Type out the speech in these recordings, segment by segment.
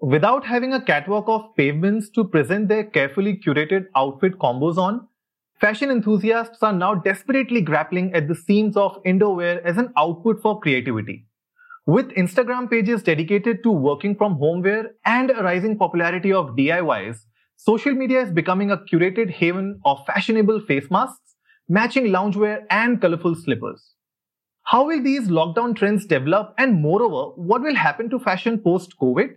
Without having a catwalk of pavements to present their carefully curated outfit combos on, fashion enthusiasts are now desperately grappling at the seams of indoor wear as an output for creativity. With Instagram pages dedicated to working from home wear and a rising popularity of DIYs, social media is becoming a curated haven of fashionable face masks, matching loungewear, and colorful slippers. How will these lockdown trends develop, and moreover, what will happen to fashion post COVID?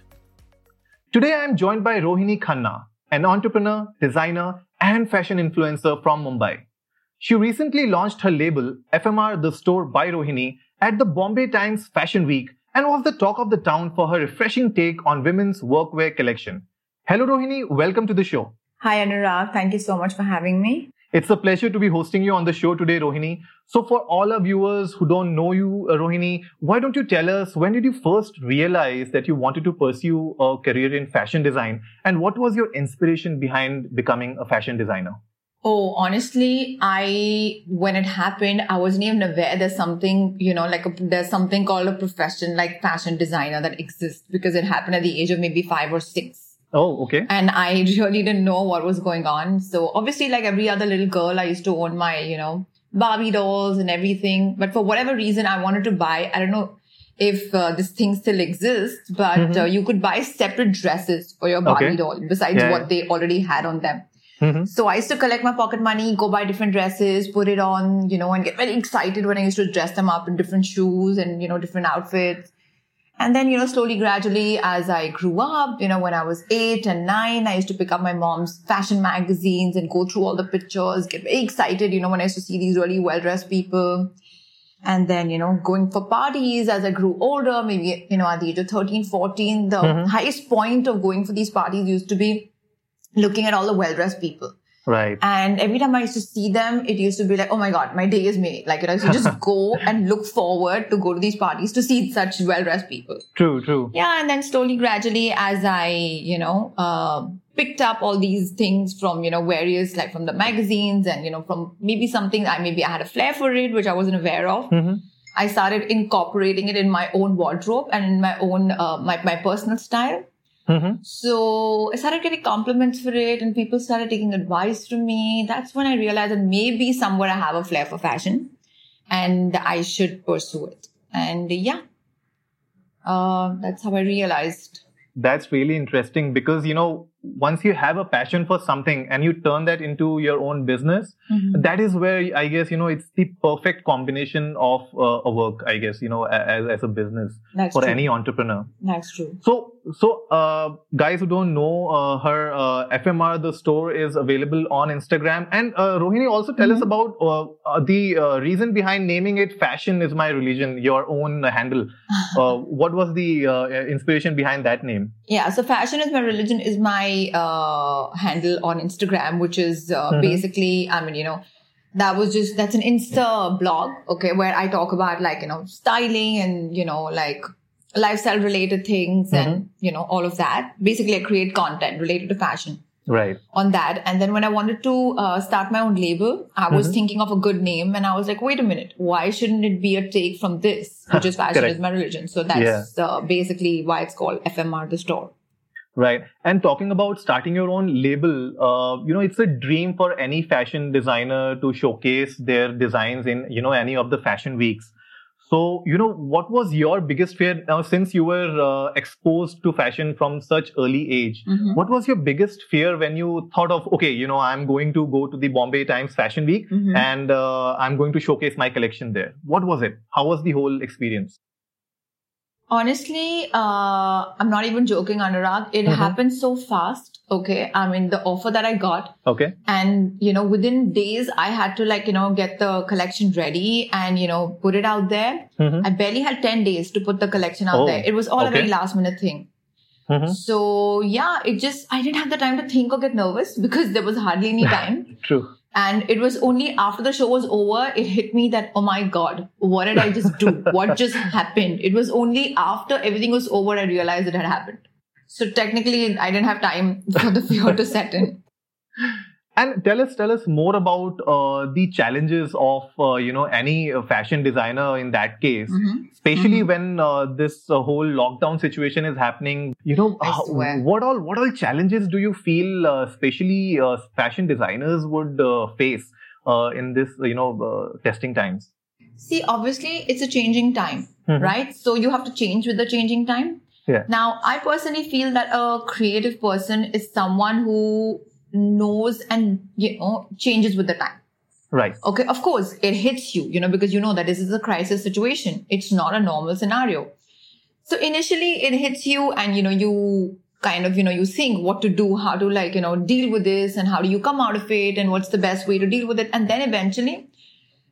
Today I am joined by Rohini Khanna, an entrepreneur, designer, and fashion influencer from Mumbai. She recently launched her label FMR The Store by Rohini at the Bombay Times Fashion Week and was the talk of the town for her refreshing take on women's workwear collection. Hello Rohini, welcome to the show. Hi Anurag, thank you so much for having me. It's a pleasure to be hosting you on the show today, Rohini. So, for all our viewers who don't know you, uh, Rohini, why don't you tell us when did you first realize that you wanted to pursue a career in fashion design? And what was your inspiration behind becoming a fashion designer? Oh, honestly, I, when it happened, I wasn't even aware there's something, you know, like a, there's something called a profession like fashion designer that exists because it happened at the age of maybe five or six. Oh, okay. And I really didn't know what was going on. So obviously, like every other little girl, I used to own my, you know, Barbie dolls and everything. But for whatever reason, I wanted to buy, I don't know if uh, this thing still exists, but mm-hmm. uh, you could buy separate dresses for your Barbie okay. doll besides yeah. what they already had on them. Mm-hmm. So I used to collect my pocket money, go buy different dresses, put it on, you know, and get very excited when I used to dress them up in different shoes and, you know, different outfits. And then, you know, slowly, gradually, as I grew up, you know, when I was eight and nine, I used to pick up my mom's fashion magazines and go through all the pictures, get very excited, you know, when I used to see these really well dressed people. And then, you know, going for parties as I grew older, maybe, you know, at the age of 13, 14, the mm-hmm. highest point of going for these parties used to be looking at all the well dressed people. Right. And every time I used to see them, it used to be like, oh my God, my day is made. Like, you know, so just go and look forward to go to these parties to see such well dressed people. True, true. Yeah. And then slowly, gradually, as I, you know, uh, picked up all these things from, you know, various, like from the magazines and, you know, from maybe something I maybe I had a flair for it, which I wasn't aware of. Mm-hmm. I started incorporating it in my own wardrobe and in my own, uh, my, my personal style. Mm-hmm. So I started getting compliments for it and people started taking advice from me. That's when I realized that maybe somewhere I have a flair for fashion and I should pursue it. And yeah, uh, that's how I realized. That's really interesting because, you know, once you have a passion for something and you turn that into your own business, mm-hmm. that is where I guess, you know, it's the perfect combination of uh, a work, I guess, you know, as, as a business That's for true. any entrepreneur. That's true. So, so, uh, guys who don't know, uh, her uh, FMR, the store is available on Instagram. And uh, Rohini, also tell mm-hmm. us about uh, the reason behind naming it Fashion is My Religion, your own handle. what was the inspiration behind that name? Yeah, so Fashion is My Religion is my uh, handle on Instagram, which is uh, mm-hmm. basically, I mean, you know, that was just that's an Insta blog, okay, where I talk about like you know styling and you know like lifestyle related things mm-hmm. and you know all of that. Basically, I create content related to fashion. Right. On that. And then when I wanted to uh, start my own label, I was mm-hmm. thinking of a good name and I was like, wait a minute, why shouldn't it be a take from this, which is fashion is my religion? So that's yeah. uh, basically why it's called FMR the store. Right. And talking about starting your own label, uh, you know, it's a dream for any fashion designer to showcase their designs in, you know, any of the fashion weeks. So, you know, what was your biggest fear now since you were uh, exposed to fashion from such early age? Mm-hmm. What was your biggest fear when you thought of, okay, you know, I'm going to go to the Bombay Times Fashion Week mm-hmm. and uh, I'm going to showcase my collection there? What was it? How was the whole experience? Honestly, uh, I'm not even joking, Anurag. It mm-hmm. happened so fast. Okay. I mean, the offer that I got. Okay. And, you know, within days, I had to like, you know, get the collection ready and, you know, put it out there. Mm-hmm. I barely had 10 days to put the collection out oh, there. It was all okay. a very last minute thing. Mhm. So yeah, it just I didn't have the time to think or get nervous because there was hardly any time. True. And it was only after the show was over, it hit me that, oh my God, what did I just do? what just happened? It was only after everything was over, I realized it had happened. So technically, I didn't have time for the fear to set in. And tell us, tell us more about uh, the challenges of uh, you know any uh, fashion designer in that case, Mhm. especially Mhm. when uh, this uh, whole lockdown situation is happening. You know, I what all what all challenges do you feel, uh, especially uh, fashion designers would uh, face uh, in this you know uh, testing times? See, obviously, it's a changing time, Mhm. right? So you have to change with the changing time. Yeah. Now, I personally feel that a creative person is someone who knows and you know changes with the time. Right. Okay, of course, it hits you, you know, because you know that this is a crisis situation. It's not a normal scenario. So initially it hits you and, you know, you kind of, you know, you think what to do, how to like, you know, deal with this and how do you come out of it and what's the best way to deal with it. And then eventually,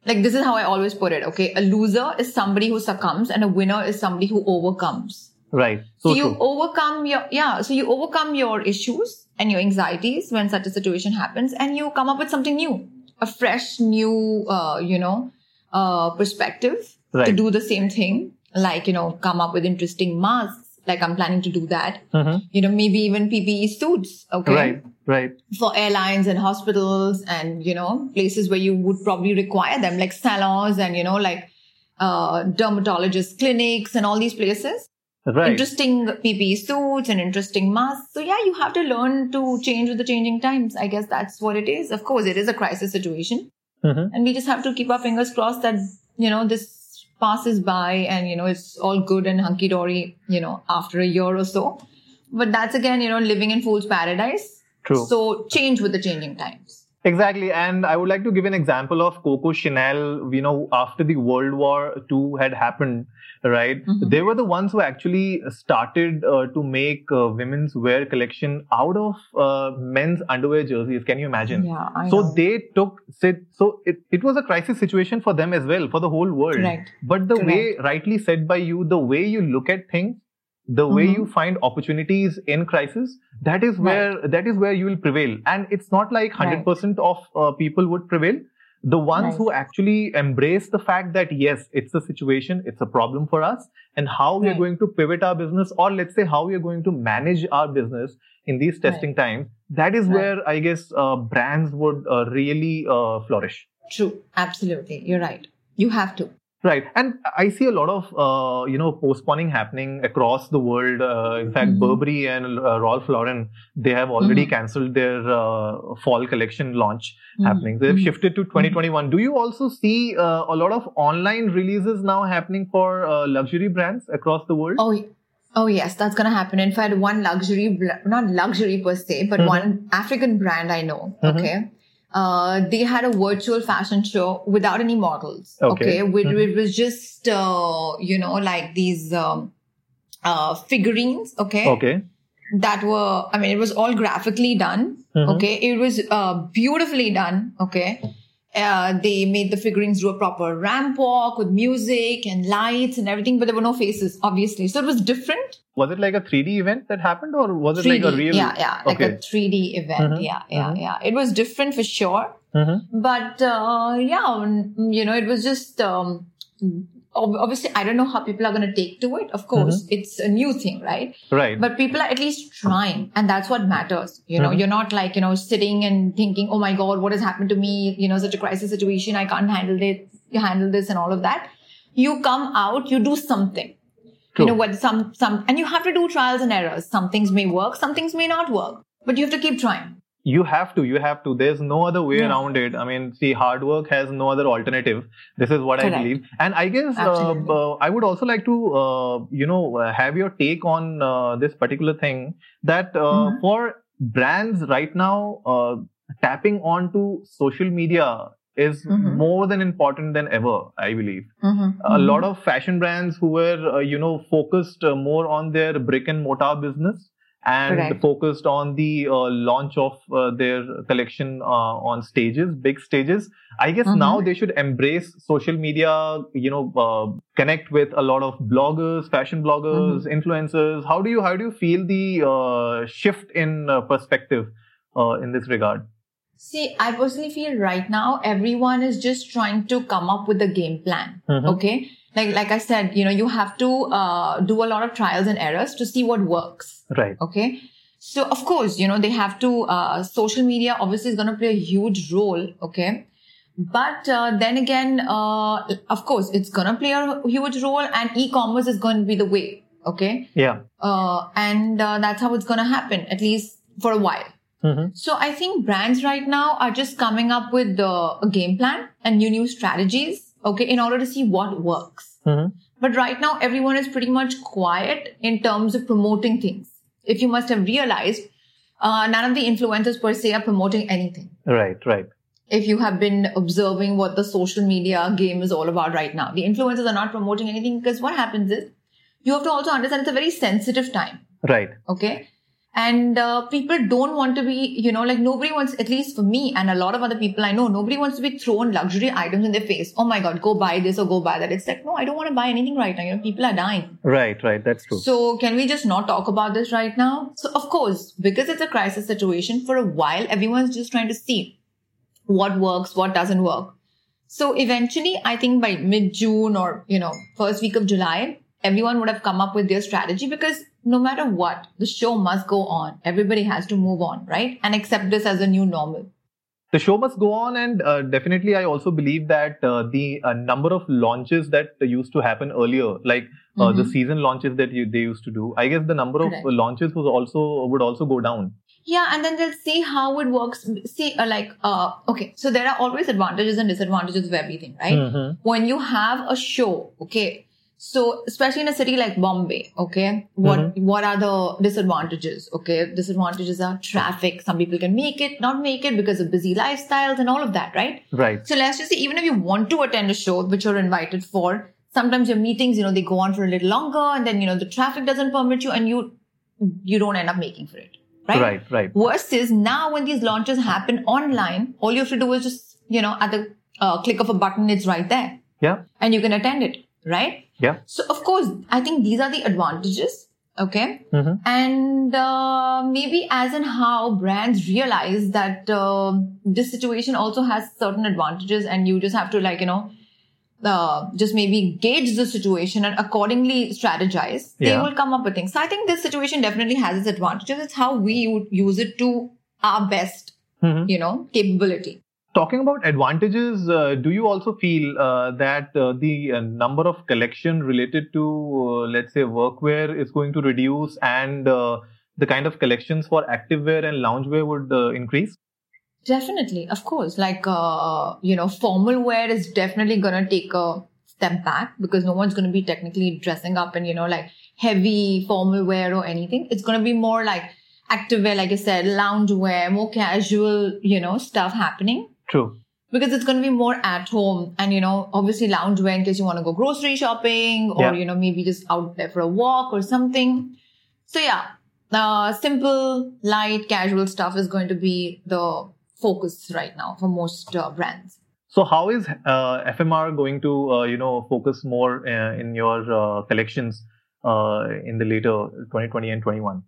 like this is how I always put it. Okay. A loser is somebody who succumbs and a winner is somebody who overcomes. Right. So, So, you true. overcome your, yeah. So you overcome your issues and your anxieties when such a situation happens and you come up with something new, a fresh, new, uh, you know, uh, perspective to do the same thing. Like, you know, come up with interesting masks. Like I'm planning to do that. Mhm. You know, maybe even PPE suits. Okay. Right. Right. For airlines and hospitals and, you know, places where you would probably require them, like salons and, you know, like, uh, dermatologist clinics and all these places Right. interesting PPE suits and interesting masks. So yeah, you have to learn to change with the changing times. I guess that's what it is. Of course, it is a crisis situation Mhm. and we just have to keep our fingers crossed that, you know, this passes by and, you know, it's all good and hunky dory, you know, after a year or so. But that's again, you know, living in fool's paradise. True. So change with the changing times. Exactly. And I would like to give an example of Coco Chanel, you know, after the World War II had happened, right? Mhm. They were the ones who actually started uh, to make uh, women's wear collection out of uh, men's underwear jerseys. Can you imagine? Yeah, I so know. they took, said, so it, it was a crisis situation for them as well, for the whole world. Correct. But the way, rightly said by you, the way you look at things, the way Mhm. you find opportunities in crisis, that is where that is where you will prevail. And it's not like hundred Right. percent of uh, people would prevail. The ones Right. who actually embrace the fact that yes, it's a situation, it's a problem for us, and how we are going to pivot our business, or let's say how we are going to manage our business in these testing times. That is Right. where I guess uh, brands would uh, really uh, flourish. True. Absolutely. You're right. You have to. Right, and I see a lot of uh, you know postponing happening across the world. Uh, in fact, Mhm. Burberry and uh, Ralph Lauren they have already Mhm. cancelled their uh, fall collection launch Mhm. happening. They've Mhm. shifted to 2021. Do you also see uh, a lot of online releases now happening for uh, luxury brands across the world? Oh, oh yes, that's gonna happen. In fact, one luxury, not luxury per se, but Mhm. one African brand I know. Okay, uh, they had a virtual fashion show without any models. Okay. with, Mhm. it was just uh, you know like these um, uh, figurines. Okay, Okay. that were I mean it was all graphically done. Mhm. Okay, it was uh, beautifully done. Okay. Uh, they made the figurines do a proper ramp walk with music and lights and everything, but there were no faces, obviously. So it was different. Was it like a 3D event that happened, or was it 3D, like a real? yeah, yeah, like a 3D event. Mhm, Yeah, yeah, mhm. yeah. It was different for sure, Mhm. but uh, yeah, you know, it was just um, obviously I don't know how people are going to take to it. Of course, Mm-hmm. it's a new thing, right? Right. But people are at least trying, and that's what matters. You know, Mhm. you're not like you know sitting and thinking, "Oh my God, what has happened to me?" You know, such a crisis situation. I can't handle it. You handle this and all of that. You come out. You do something. True. You know what? Some some, and you have to do trials and errors. Some things may work. Some things may not work. But you have to keep trying. You have to you have to there's no other way Yeah. around it i mean see hard work has no other alternative this is what i believe and i guess uh, uh, i would also like to uh, you know uh, have your take on uh, this particular thing that uh, Mhm. for brands right now uh, tapping onto social media is Mhm. more than important than ever i believe Mm-hmm. a lot of fashion brands who were uh, you know focused uh, more on their brick and mortar business and Correct. focused on the uh, launch of uh, their collection uh, on stages, big stages. I guess Mhm. now they should embrace social media, you know, uh, connect with a lot of bloggers, fashion bloggers, Mm-hmm. influencers. How do you how do you feel the uh, shift in uh, perspective uh, in this regard? See, I personally feel right now everyone is just trying to come up with a game plan. Mhm. Okay. Like, like I said, you know, you have to uh, do a lot of trials and errors to see what works. Right. Okay. So of course, you know, they have to, uh, social media obviously is going to play a huge role. Okay. But uh, then again, uh, of course, it's going to play a huge role and e-commerce is going to be the way. Okay. Yeah. Uh, and uh, that's how it's going to happen, at least for a while. Mhm. So I think brands right now are just coming up with uh, a game plan and new new strategies, okay, in order to see what works. Mhm. But right now, everyone is pretty much quiet in terms of promoting things. If you must have realized, uh, none of the influencers per se are promoting anything. Right. Right. If you have been observing what the social media game is all about right now, the influencers are not promoting anything because what happens is you have to also understand it's a very sensitive time Right. okay and uh, people don't want to be you know like nobody wants at least for me and a lot of other people i know nobody wants to be thrown luxury items in their face oh my god go buy this or go buy that it's like no i don't want to buy anything right now you know people are dying Right. Right. That's true. so can we just not talk about this right now so of course because it's a crisis situation for a while everyone's just trying to see what works what doesn't work so eventually i think by mid june or you know first week of july everyone would have come up with their strategy because no matter what the show must go on everybody has to move on right and accept this as a new normal the show must go on and uh, definitely i also believe that uh, the uh, number of launches that used to happen earlier like uh, the Mhm. season launches that you, they used to do i guess the number of Correct. launches was also would also go down Yeah, and then they'll see how it works. See, uh, like, uh, okay, so there are always advantages and disadvantages of everything, right? Mhm. When you have a show, okay, so especially in a city like Bombay, okay, what what are the disadvantages? Okay, disadvantages are traffic. Some people can make it, not make it because of busy lifestyles and all of that, right? right So let's just say, even if you want to attend a show which you're invited for, sometimes your meetings, you know, they go on for a little longer, and then you know the traffic doesn't permit you, and you you don't end up making for it, right? right right Versus now, when these launches happen online, all you have to do is just, you know, at the uh, click of a button, it's right there yeah and you can attend it, right? Yeah So, of course, I think these are the advantages. Okay. Mhm. And uh, maybe as in how brands realize that uh, this situation also has certain advantages and you just have to like, you know, uh, just maybe gauge the situation and accordingly strategize, yeah. they will come up with things. So I think this situation definitely has its advantages. It's how we would use it to our best, Mhm. you know, capability. Talking about advantages uh, do you also feel uh, that uh, the uh, number of collection related to uh, let's say workwear is going to reduce and uh, the kind of collections for activewear and loungewear would increase Definitely, of course. Like, you know, formal wear is definitely going to take a step back because no one's going to be technically dressing up in, you know, like heavy formal wear or anything. It's going to be more like activewear, like I said, loungewear, more casual, you know, stuff happening true because it's going to be more at home and, you know, obviously lounge wear in case you want to go grocery shopping or, Yeah. you know, maybe just out there for a walk or something. So yeah, uh, simple, light, casual stuff is going to be the focus right now for most uh, brands. so how is uh, fmr going to uh, you know focus more uh, in your uh, collections uh, in the later 2020 and 21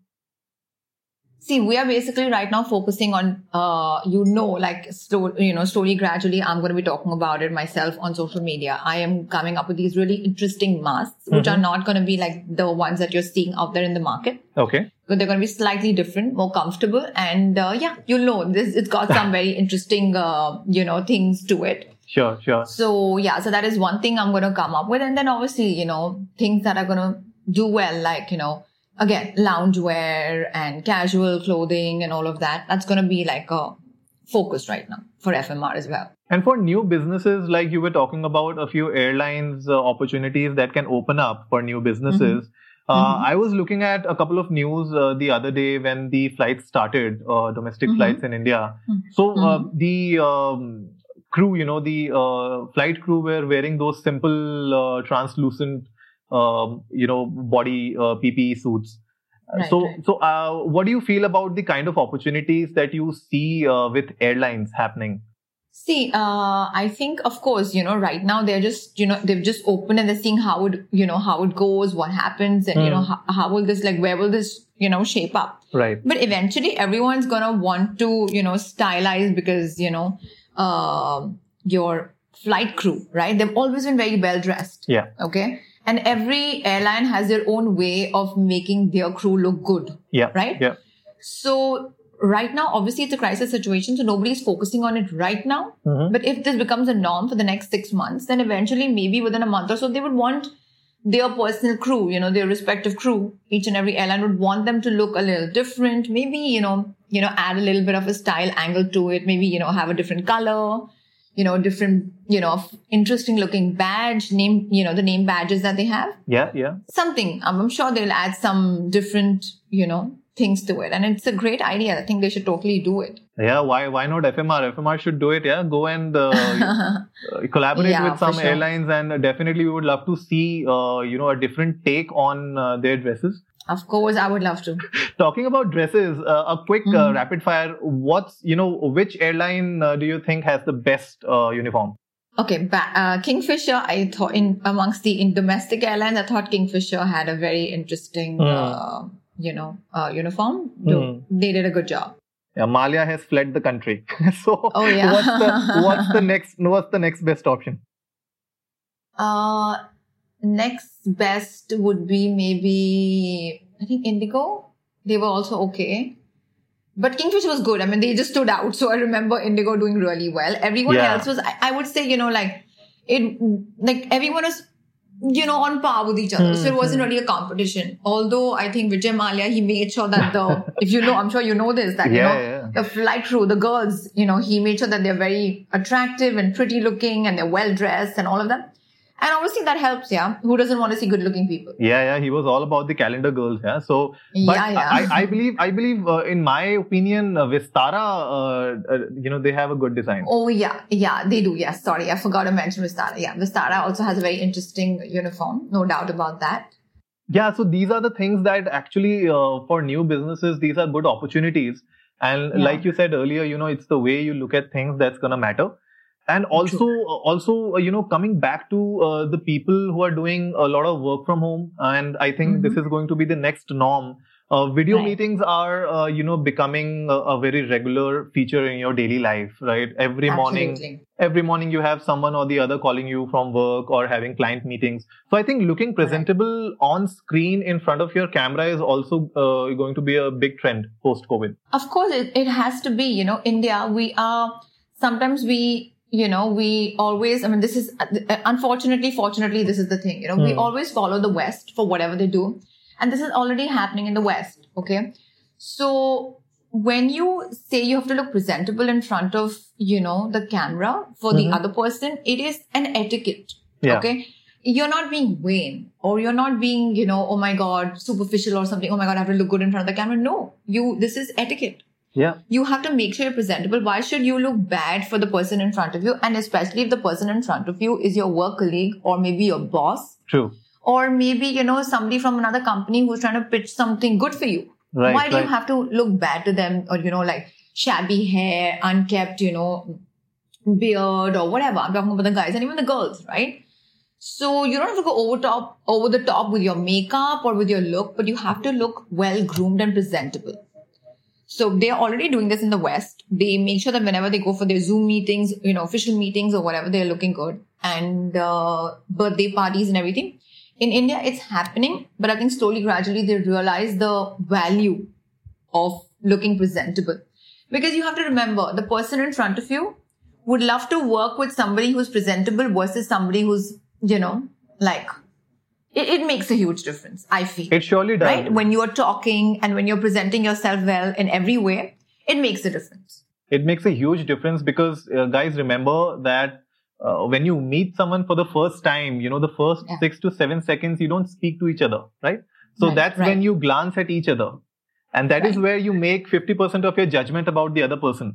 See, we are basically right now focusing on, uh, you know, like slow, you know, slowly, gradually, I'm going to be talking about it myself on social media. I am coming up with these really interesting masks, which are not going to be like the ones that you're seeing out there in the market. okay But they're going to be slightly different, more comfortable. And, uh, yeah, you'll know this, it's got some very interesting, uh, you know, things to it. sure sure So yeah, so that is one thing I'm going to come up with. And then obviously, you know, things that are going to do well, like, you know, again, loungewear and casual clothing and all of that. That's going to be like a focus right now for FMR as well. And for new businesses, like you were talking about a few airlines uh, opportunities that can open up for new businesses. Uh, Mhm. I was looking at a couple of news uh, the other day when the flights started, uh, domestic Mhm. flights in India. Mhm. So uh, the um, crew, you know, the uh, flight crew were wearing those simple, uh, translucent, um, you know, body uh, PPE suits. Right, so, right. so uh, what do you feel about the kind of opportunities that you see uh, with airlines happening? See, uh, I think, of course, you know, right now they're just, you know, they've just opened and they're seeing how it, you know, how it goes, what happens, and, you know, Hmm. how, how will this, like, where will this, you know, shape up? Right. But eventually everyone's gonna want to, you know, stylize because, you know, um your flight crew, right? They've always been very well dressed. Yeah. Okay. And every airline has their own way of making their crew look good, Yeah. right? Yeah. So right now, obviously it's a crisis situation. So nobody's focusing on it right now. Mhm. But if this becomes a norm for the next six months, then eventually maybe within a month or so, they would want their personal crew, you know, their respective crew, each and every airline would want them to look a little different. Maybe, you know, you know, add a little bit of a style angle to it. Maybe, you know, have a different color, you know, different, you know, interesting looking badge, name, you know, the name badges that they have. Yeah. Yeah. Something. Um, I'm sure they'll add some different, you know, things to it. And it's a great idea. I think they should totally do it. Yeah. Why? Why not FMR? FMR should do it. Yeah. Go and uh, uh, collaborate Yeah, with some sure. airlines, and definitely we would love to see, uh, you know, a different take on uh, their dresses. Of course, I would love to. Talking about dresses, uh, a quick uh, Mhm. rapid fire. What's you know, which airline uh, do you think has the best uh, uniform? Okay, ba- uh, Kingfisher. I thought in amongst the in domestic airlines, I thought Kingfisher had a very interesting, uh, you know, uh, uniform. Hmm. They did a good job. Yeah, Mallya has fled the country. so Oh, yeah. what's the what's the next what's the next best option? Uh, next best would be maybe I think Indigo. They were also okay. But Kingfisher was good. I mean, they just stood out. So I remember Indigo doing really well. Everyone Yeah. else was, I, I would say, you know, like it, like everyone was, you know, on par with each other. So it wasn't Mhm. really a competition. Although I think Vijay Mallya, he made sure that the, if you know, I'm sure you know this, that, you know, yeah. the flight crew, the girls, you know, he made sure that they're very attractive and pretty looking and they're well dressed and all of that. And obviously that helps, yeah. Who doesn't want to see good looking people? Yeah, yeah, he was all about the calendar girls. Yeah, so but yeah, yeah. I, I believe, I believe, uh, in my opinion, uh, Vistara, uh, uh, you know, they have a good design. oh, yeah. Yeah, they do. Yes. Sorry. I forgot to mention Vistara. Yeah. Vistara also has a very interesting uniform. No doubt about that. Yeah, so these are the things that actually, uh, for new businesses, these are good opportunities. And Yeah. like you said earlier, you know, it's the way you look at things that's gonna matter. And also, uh, also, uh, you know, coming back to uh, the people who are doing a lot of work from home, and I think this is going to be the next norm. Uh, video Mm-hmm. Right. meetings are, uh, you know, becoming a, a very regular feature in your daily life, right? Every morning, every morning you have someone or the other calling you from work or having client meetings so i think looking presentable on screen in front of your camera is also uh, going to be a big trend post covid Of course, it, it has to be, you know, India, we are, sometimes we, you know, we always, I mean, this is, uh, unfortunately, fortunately, this is the thing, you know, we Hmm. always follow the West for whatever they do. And this is already happening in the West, okay? So when you say you have to look presentable in front of, you know, the camera for the Mhm. other person, it is an etiquette. yeah Okay. You're not being vain or you're not being, you know, oh my God, superficial or something. Oh my God, I have to look good in front of the camera. No, you, this is etiquette. Yeah You have to make sure you're presentable. Why should you look bad for the person in front of you? And especially if the person in front of you is your work colleague or maybe your boss true or maybe, you know, somebody from another company who's trying to pitch something good for you. right Why do right you have to look bad to them or, you know, like shabby hair, unkept, you know, beard or whatever? I'm talking about the guys and even the girls, right? So you don't have to go over top, over the top with your makeup or with your look, but you have to look well groomed and presentable. So they're already doing this in the West. They make sure that whenever they go for their Zoom meetings, you know, official meetings or whatever, they're looking good and uh, birthday parties and everything. In India, it's happening, but I think slowly, gradually, they realize the value of looking presentable. Because you have to remember, the person in front of you would love to work with somebody who's presentable versus somebody who's, you know, like, it, it makes a huge difference, I feel it surely does right? When you are talking and when you're presenting yourself well in every way, it makes a difference. it makes a huge difference because uh, guys remember that uh, when you meet someone for the first time you know the first Yeah. 6 to 7 seconds you don't speak to each other right so Right, that's when you glance at each other and that is Right. where you make 50% of your judgment about the other person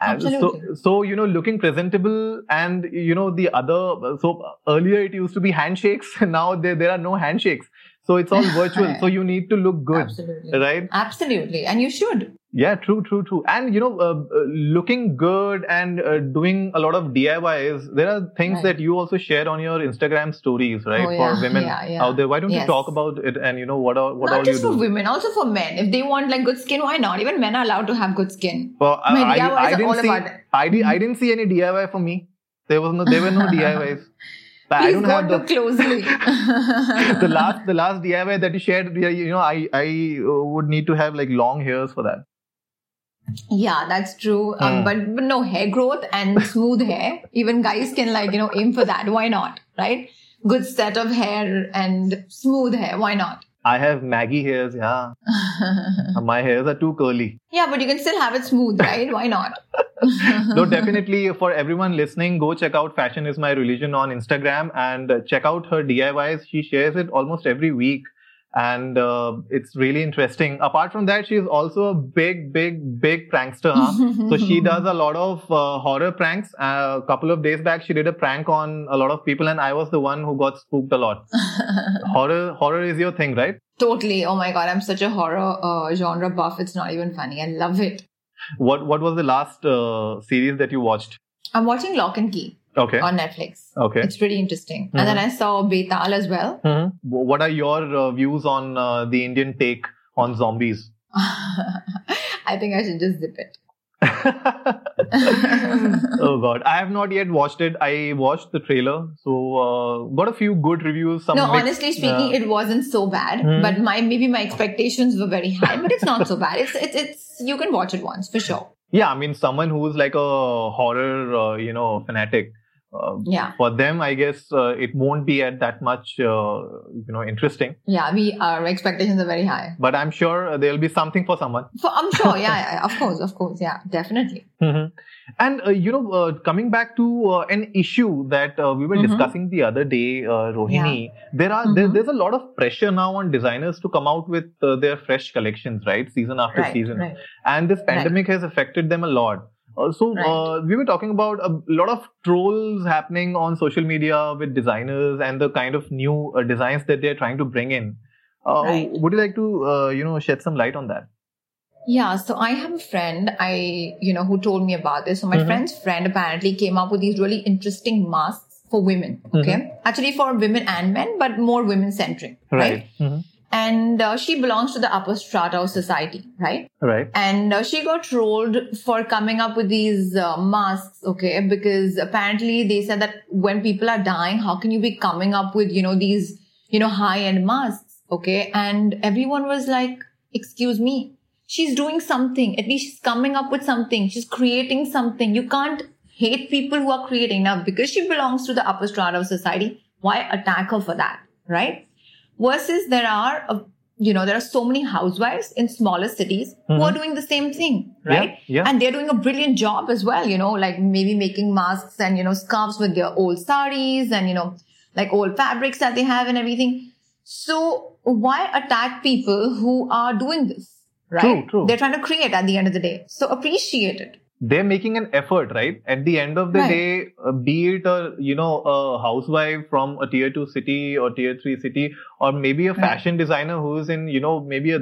And so so you know looking presentable and you know the other so earlier it used to be handshakes now there there are no handshakes So it's all virtual. so you need to look good, Absolutely. right? Absolutely. And you should. Yeah, true, true, true. And you know, uh, uh, looking good and uh, doing a lot of DIYs. There are things Right. that you also share on your Instagram stories, right? Oh, For women yeah, yeah. out there. Why don't you talk about it? And you know, what are, what all not you just for do? women, also for men. If they want like good skin, why not? Even men are allowed to have good skin. Well, I, My I, DIYs I are didn't all see, about it. I, di- I didn't see any DIY for me. There was no, there were no DIYs. I Please don't go have the, closely. the last, the last DIY that you shared. You know, I, I uh, would need to have like long hairs for that. Yeah, that's true. Um, Hmm. but, but no hair growth and smooth hair. Even guys can like, you know, aim for that. Why not? Right? Good set of hair and smooth hair. Why not? I have Maggi hairs. Yeah, my hairs are too curly. yeah, but you can still have it smooth, right? Why not? no, definitely for everyone listening, go check out Fashion is My Religion on Instagram and check out her DIYs. She shares it almost every week. And uh, it's really interesting. Apart from that, she's also a big, big, big prankster. Huh? so she does a lot of uh, horror pranks. Uh, a couple of days back, she did a prank on a lot of people, and I was the one who got spooked a lot. horror, horror is your thing, right? totally. Oh my god, I'm such a horror uh, genre buff. It's not even funny. I love it. What What was the last uh, series that you watched? I'm watching Locke and Key Okay. on Netflix. Okay. It's pretty interesting. And then I saw Betaal as well. Mhm. What are your uh, views on uh, the Indian take on zombies? I think I should just zip it. oh god, I have not yet watched it. I watched the trailer, so uh, got a few good reviews. Some no, mixed, honestly speaking, uh, it wasn't so bad. Hmm. But my maybe my expectations were very high, but it's not so bad. It's it's it's you can watch it once for sure. yeah, I mean, someone who's like a horror, uh, you know, fanatic. Uh, Yeah, for them, I guess uh, it won't be at that much, uh, you know, interesting. yeah. We our expectations are very high. But I'm sure there'll be something for someone. For, I'm sure. Yeah, yeah, yeah, of course, of course. Yeah, definitely. Mhm. And uh, you know, uh, coming back to uh, an issue that uh, we were Mhm. discussing the other day, uh, Rohini, there are there, Mhm. there's a lot of pressure now on designers to come out with uh, their fresh collections, right, season after Right, season, right. and this pandemic has affected them a lot. Uh, so Right. uh, we were talking about a lot of trolls happening on social media with designers and the kind of new uh, designs that they're trying to bring in. Uh, Right. Would you like to, uh, you know, shed some light on that? Yeah, so I have a friend I you know who told me about this. So my Mhm. friend's friend apparently came up with these really interesting masks for women. Okay, actually for women and men, but more women centric, right? Mhm. And uh, she belongs to the upper strata of society, right? Right. and uh, she got trolled for coming up with these uh, masks okay? Because apparently they said that when people are dying how can you be coming up with you know these you know high end masks okay? And everyone was like excuse me she's doing something. At least she's coming up with something. She's creating something. You can't hate people who are creating now because she belongs to the upper strata of society. Why attack her for that right versus there are uh, you know there are so many housewives in smaller cities who are Mhm. doing the same thing Yeah, right yeah. and they're doing a brilliant job as well you know like maybe making masks and you know scarves with their old saris and you know like old fabrics that they have and everything so why attack people who are doing this right True, true. they're trying to create at the end of the day so appreciate it they're making an effort, right? At the end of the Right. day, uh, be it a you know a housewife from a tier two city or tier three city, or maybe a Right. fashion designer who's in you know maybe a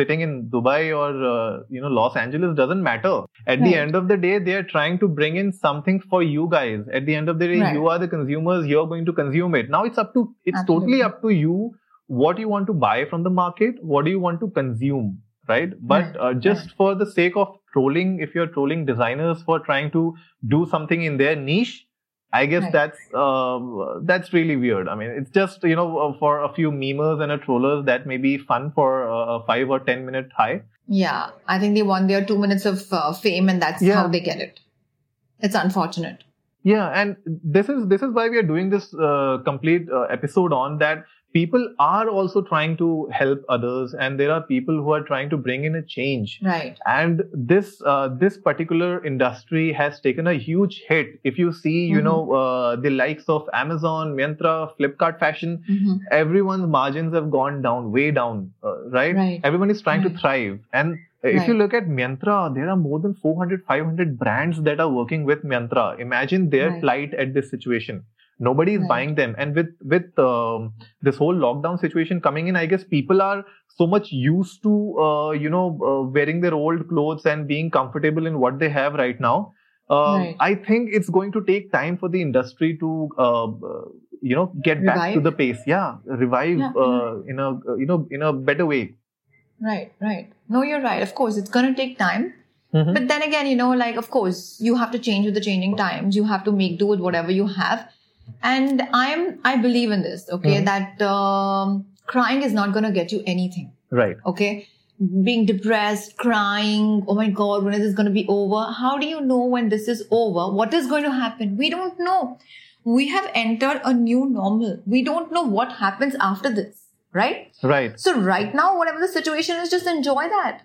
sitting in Dubai or uh, you know Los Angeles doesn't matter. At the end of the day, they are trying to bring in something for you guys. At the end of the day, Right. you are the consumers. You're going to consume it. Now it's up to it's Absolutely. totally up to you what you want to buy from the market. What do you want to consume? Right, but Right, uh, just for the sake of trolling, if you're trolling designers for trying to do something in their niche, I guess Right. that's uh, that's really weird. I mean, it's just you know uh, for a few memers and a trollers that may be fun for a five or ten minute high. yeah i think they want their two minutes of uh, fame and that's Yeah. how they get it it's unfortunate Yeah, and this is this is why we are doing this uh, complete uh, episode on that. People are also trying to help others, and there are people who are trying to bring in a change. right and this uh, this particular industry has taken a huge hit if you see you Mhm. know uh, the likes of amazon myntra flipkart fashion Mhm. everyone's margins have gone down way down uh, right? Right. everyone is trying to thrive and if you look at myntra there are more than 400 500 brands that are working with myntra imagine their Right. plight at this situation Nobody is Right. buying them, and with with um, this whole lockdown situation coming in, I guess people are so much used to uh, you know uh, wearing their old clothes and being comfortable in what they have right now. Um, Right. I think it's going to take time for the industry to uh, you know get back to the pace. Yeah, revive Yeah, uh, in a you know in a better way. Right, right. No, you're right. Of course, it's going to take time. Mhm. But then again, you know, like, of course, you have to change with the changing times. You have to make do with whatever you have. And I'm, I believe in this, okay, Mhm. that um, crying is not going to get you anything, Right. okay? Being depressed, crying, oh my God, when is this going to be over? How do you know when this is over? What is going to happen? We don't know. We have entered a new normal. We don't know what happens after this, right? Right. So right now, whatever the situation is, just enjoy that.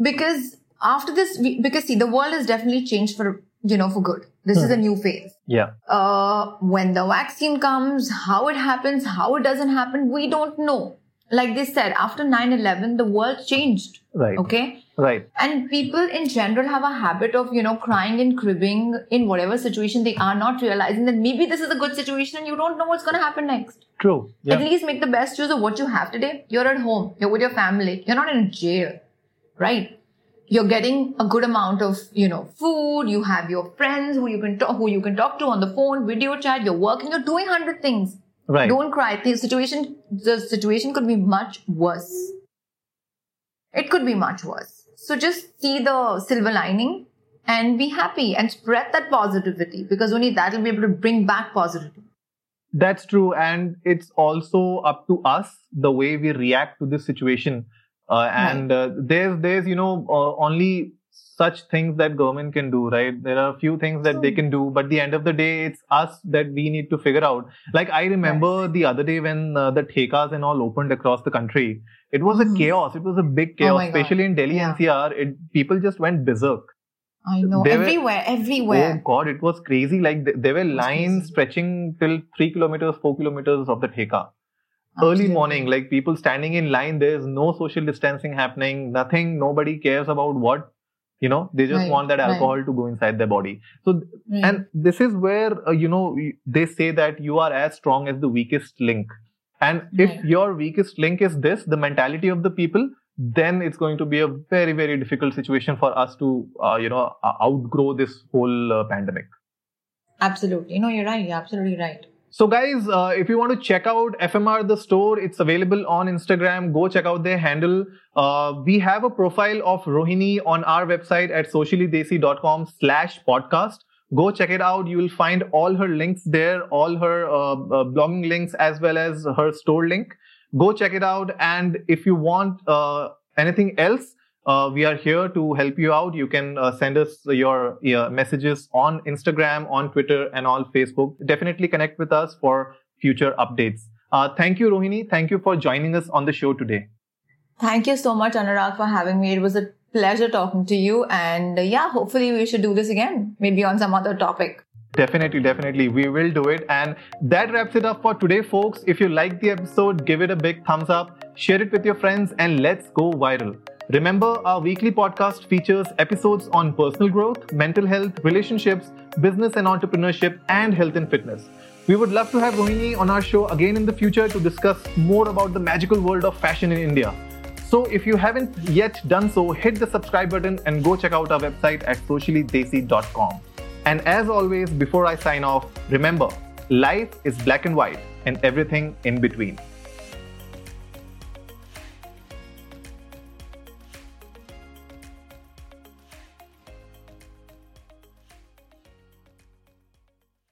Because after this, we, because see, the world has definitely changed for, you know, for good. This is a new phase. Yeah. Uh, when the vaccine comes, how it happens, how it doesn't happen, we don't know. Like they said, after 9-11, the world changed. Right. Okay. Right. And people in general have a habit of, you know, crying and cribbing in whatever situation they are not realizing that maybe this is a good situation and you don't know what's going to happen next. True. Yeah. At least make the best use of what you have today. You're at home. You're with your family. You're not in jail, right? You're getting a good amount of, you know, food. You have your friends who you can talk, who you can talk to on the phone, video chat. You're working. You're doing hundred things. Right. Don't cry. The situation, the situation could be much worse. It could be much worse. So just see the silver lining and be happy and spread that positivity because only that will be able to bring back positivity. That's true, and it's also up to us the way we react to this situation. Uh, and uh, there's there's you know uh, only such things that government can do, right? There are a few things that they can do, but the end of the day, it's us that we need to figure out. Like I remember the other day when uh, the thekas and all opened across the country, it was a Mhm. chaos. It was a big Oh chaos, God. especially in Delhi Yeah. NCR. It, people just went berserk. I know. They were- everywhere, everywhere. Oh God, it was crazy. Like th- there were lines stretching till three kilometers, four kilometers of the theka. Early morning, like people standing in line. There's no social distancing happening. Nothing. Nobody cares about what. You know, they just Right, want that right. alcohol to go inside their body. So, Right. and this is where uh, you know they say that you are as strong as the weakest link. And if Right. your weakest link is this, the mentality of the people, then it's going to be a very, very difficult situation for us to, uh, you know, outgrow this whole uh, pandemic. absolutely. No, you're right. You're absolutely right. So, guys, uh, if you want to check out FMR the store, it's available on Instagram. Go check out their handle. Uh, we have a profile of Rohini on our website at sociallydesi.com slash podcast. Go check it out. You will find all her links there, all her uh, uh, blogging links as well as her store link. Go check it out. And if you want uh, anything else, uh, we are here to help you out. You can uh, send us your uh, messages on Instagram, on Twitter, and on Facebook. Definitely connect with us for future updates. Uh, thank you, Rohini. Thank you for joining us on the show today. Thank you so much, Anurag, for having me. It was a pleasure talking to you. And uh, yeah, hopefully we should do this again, maybe on some other topic. Definitely, definitely. We will do it. And that wraps it up for today, folks. If you liked the episode, give it a big thumbs up, share it with your friends, and let's go viral. Remember, our weekly podcast features episodes on personal growth, mental health, relationships, business and entrepreneurship, and health and fitness. We would love to have Rohini on our show again in the future to discuss more about the magical world of fashion in India. So if you haven't yet done so, hit the subscribe button and go check out our website at sociallydesi.com. And as always, before I sign off, remember, life is black and white and everything in between.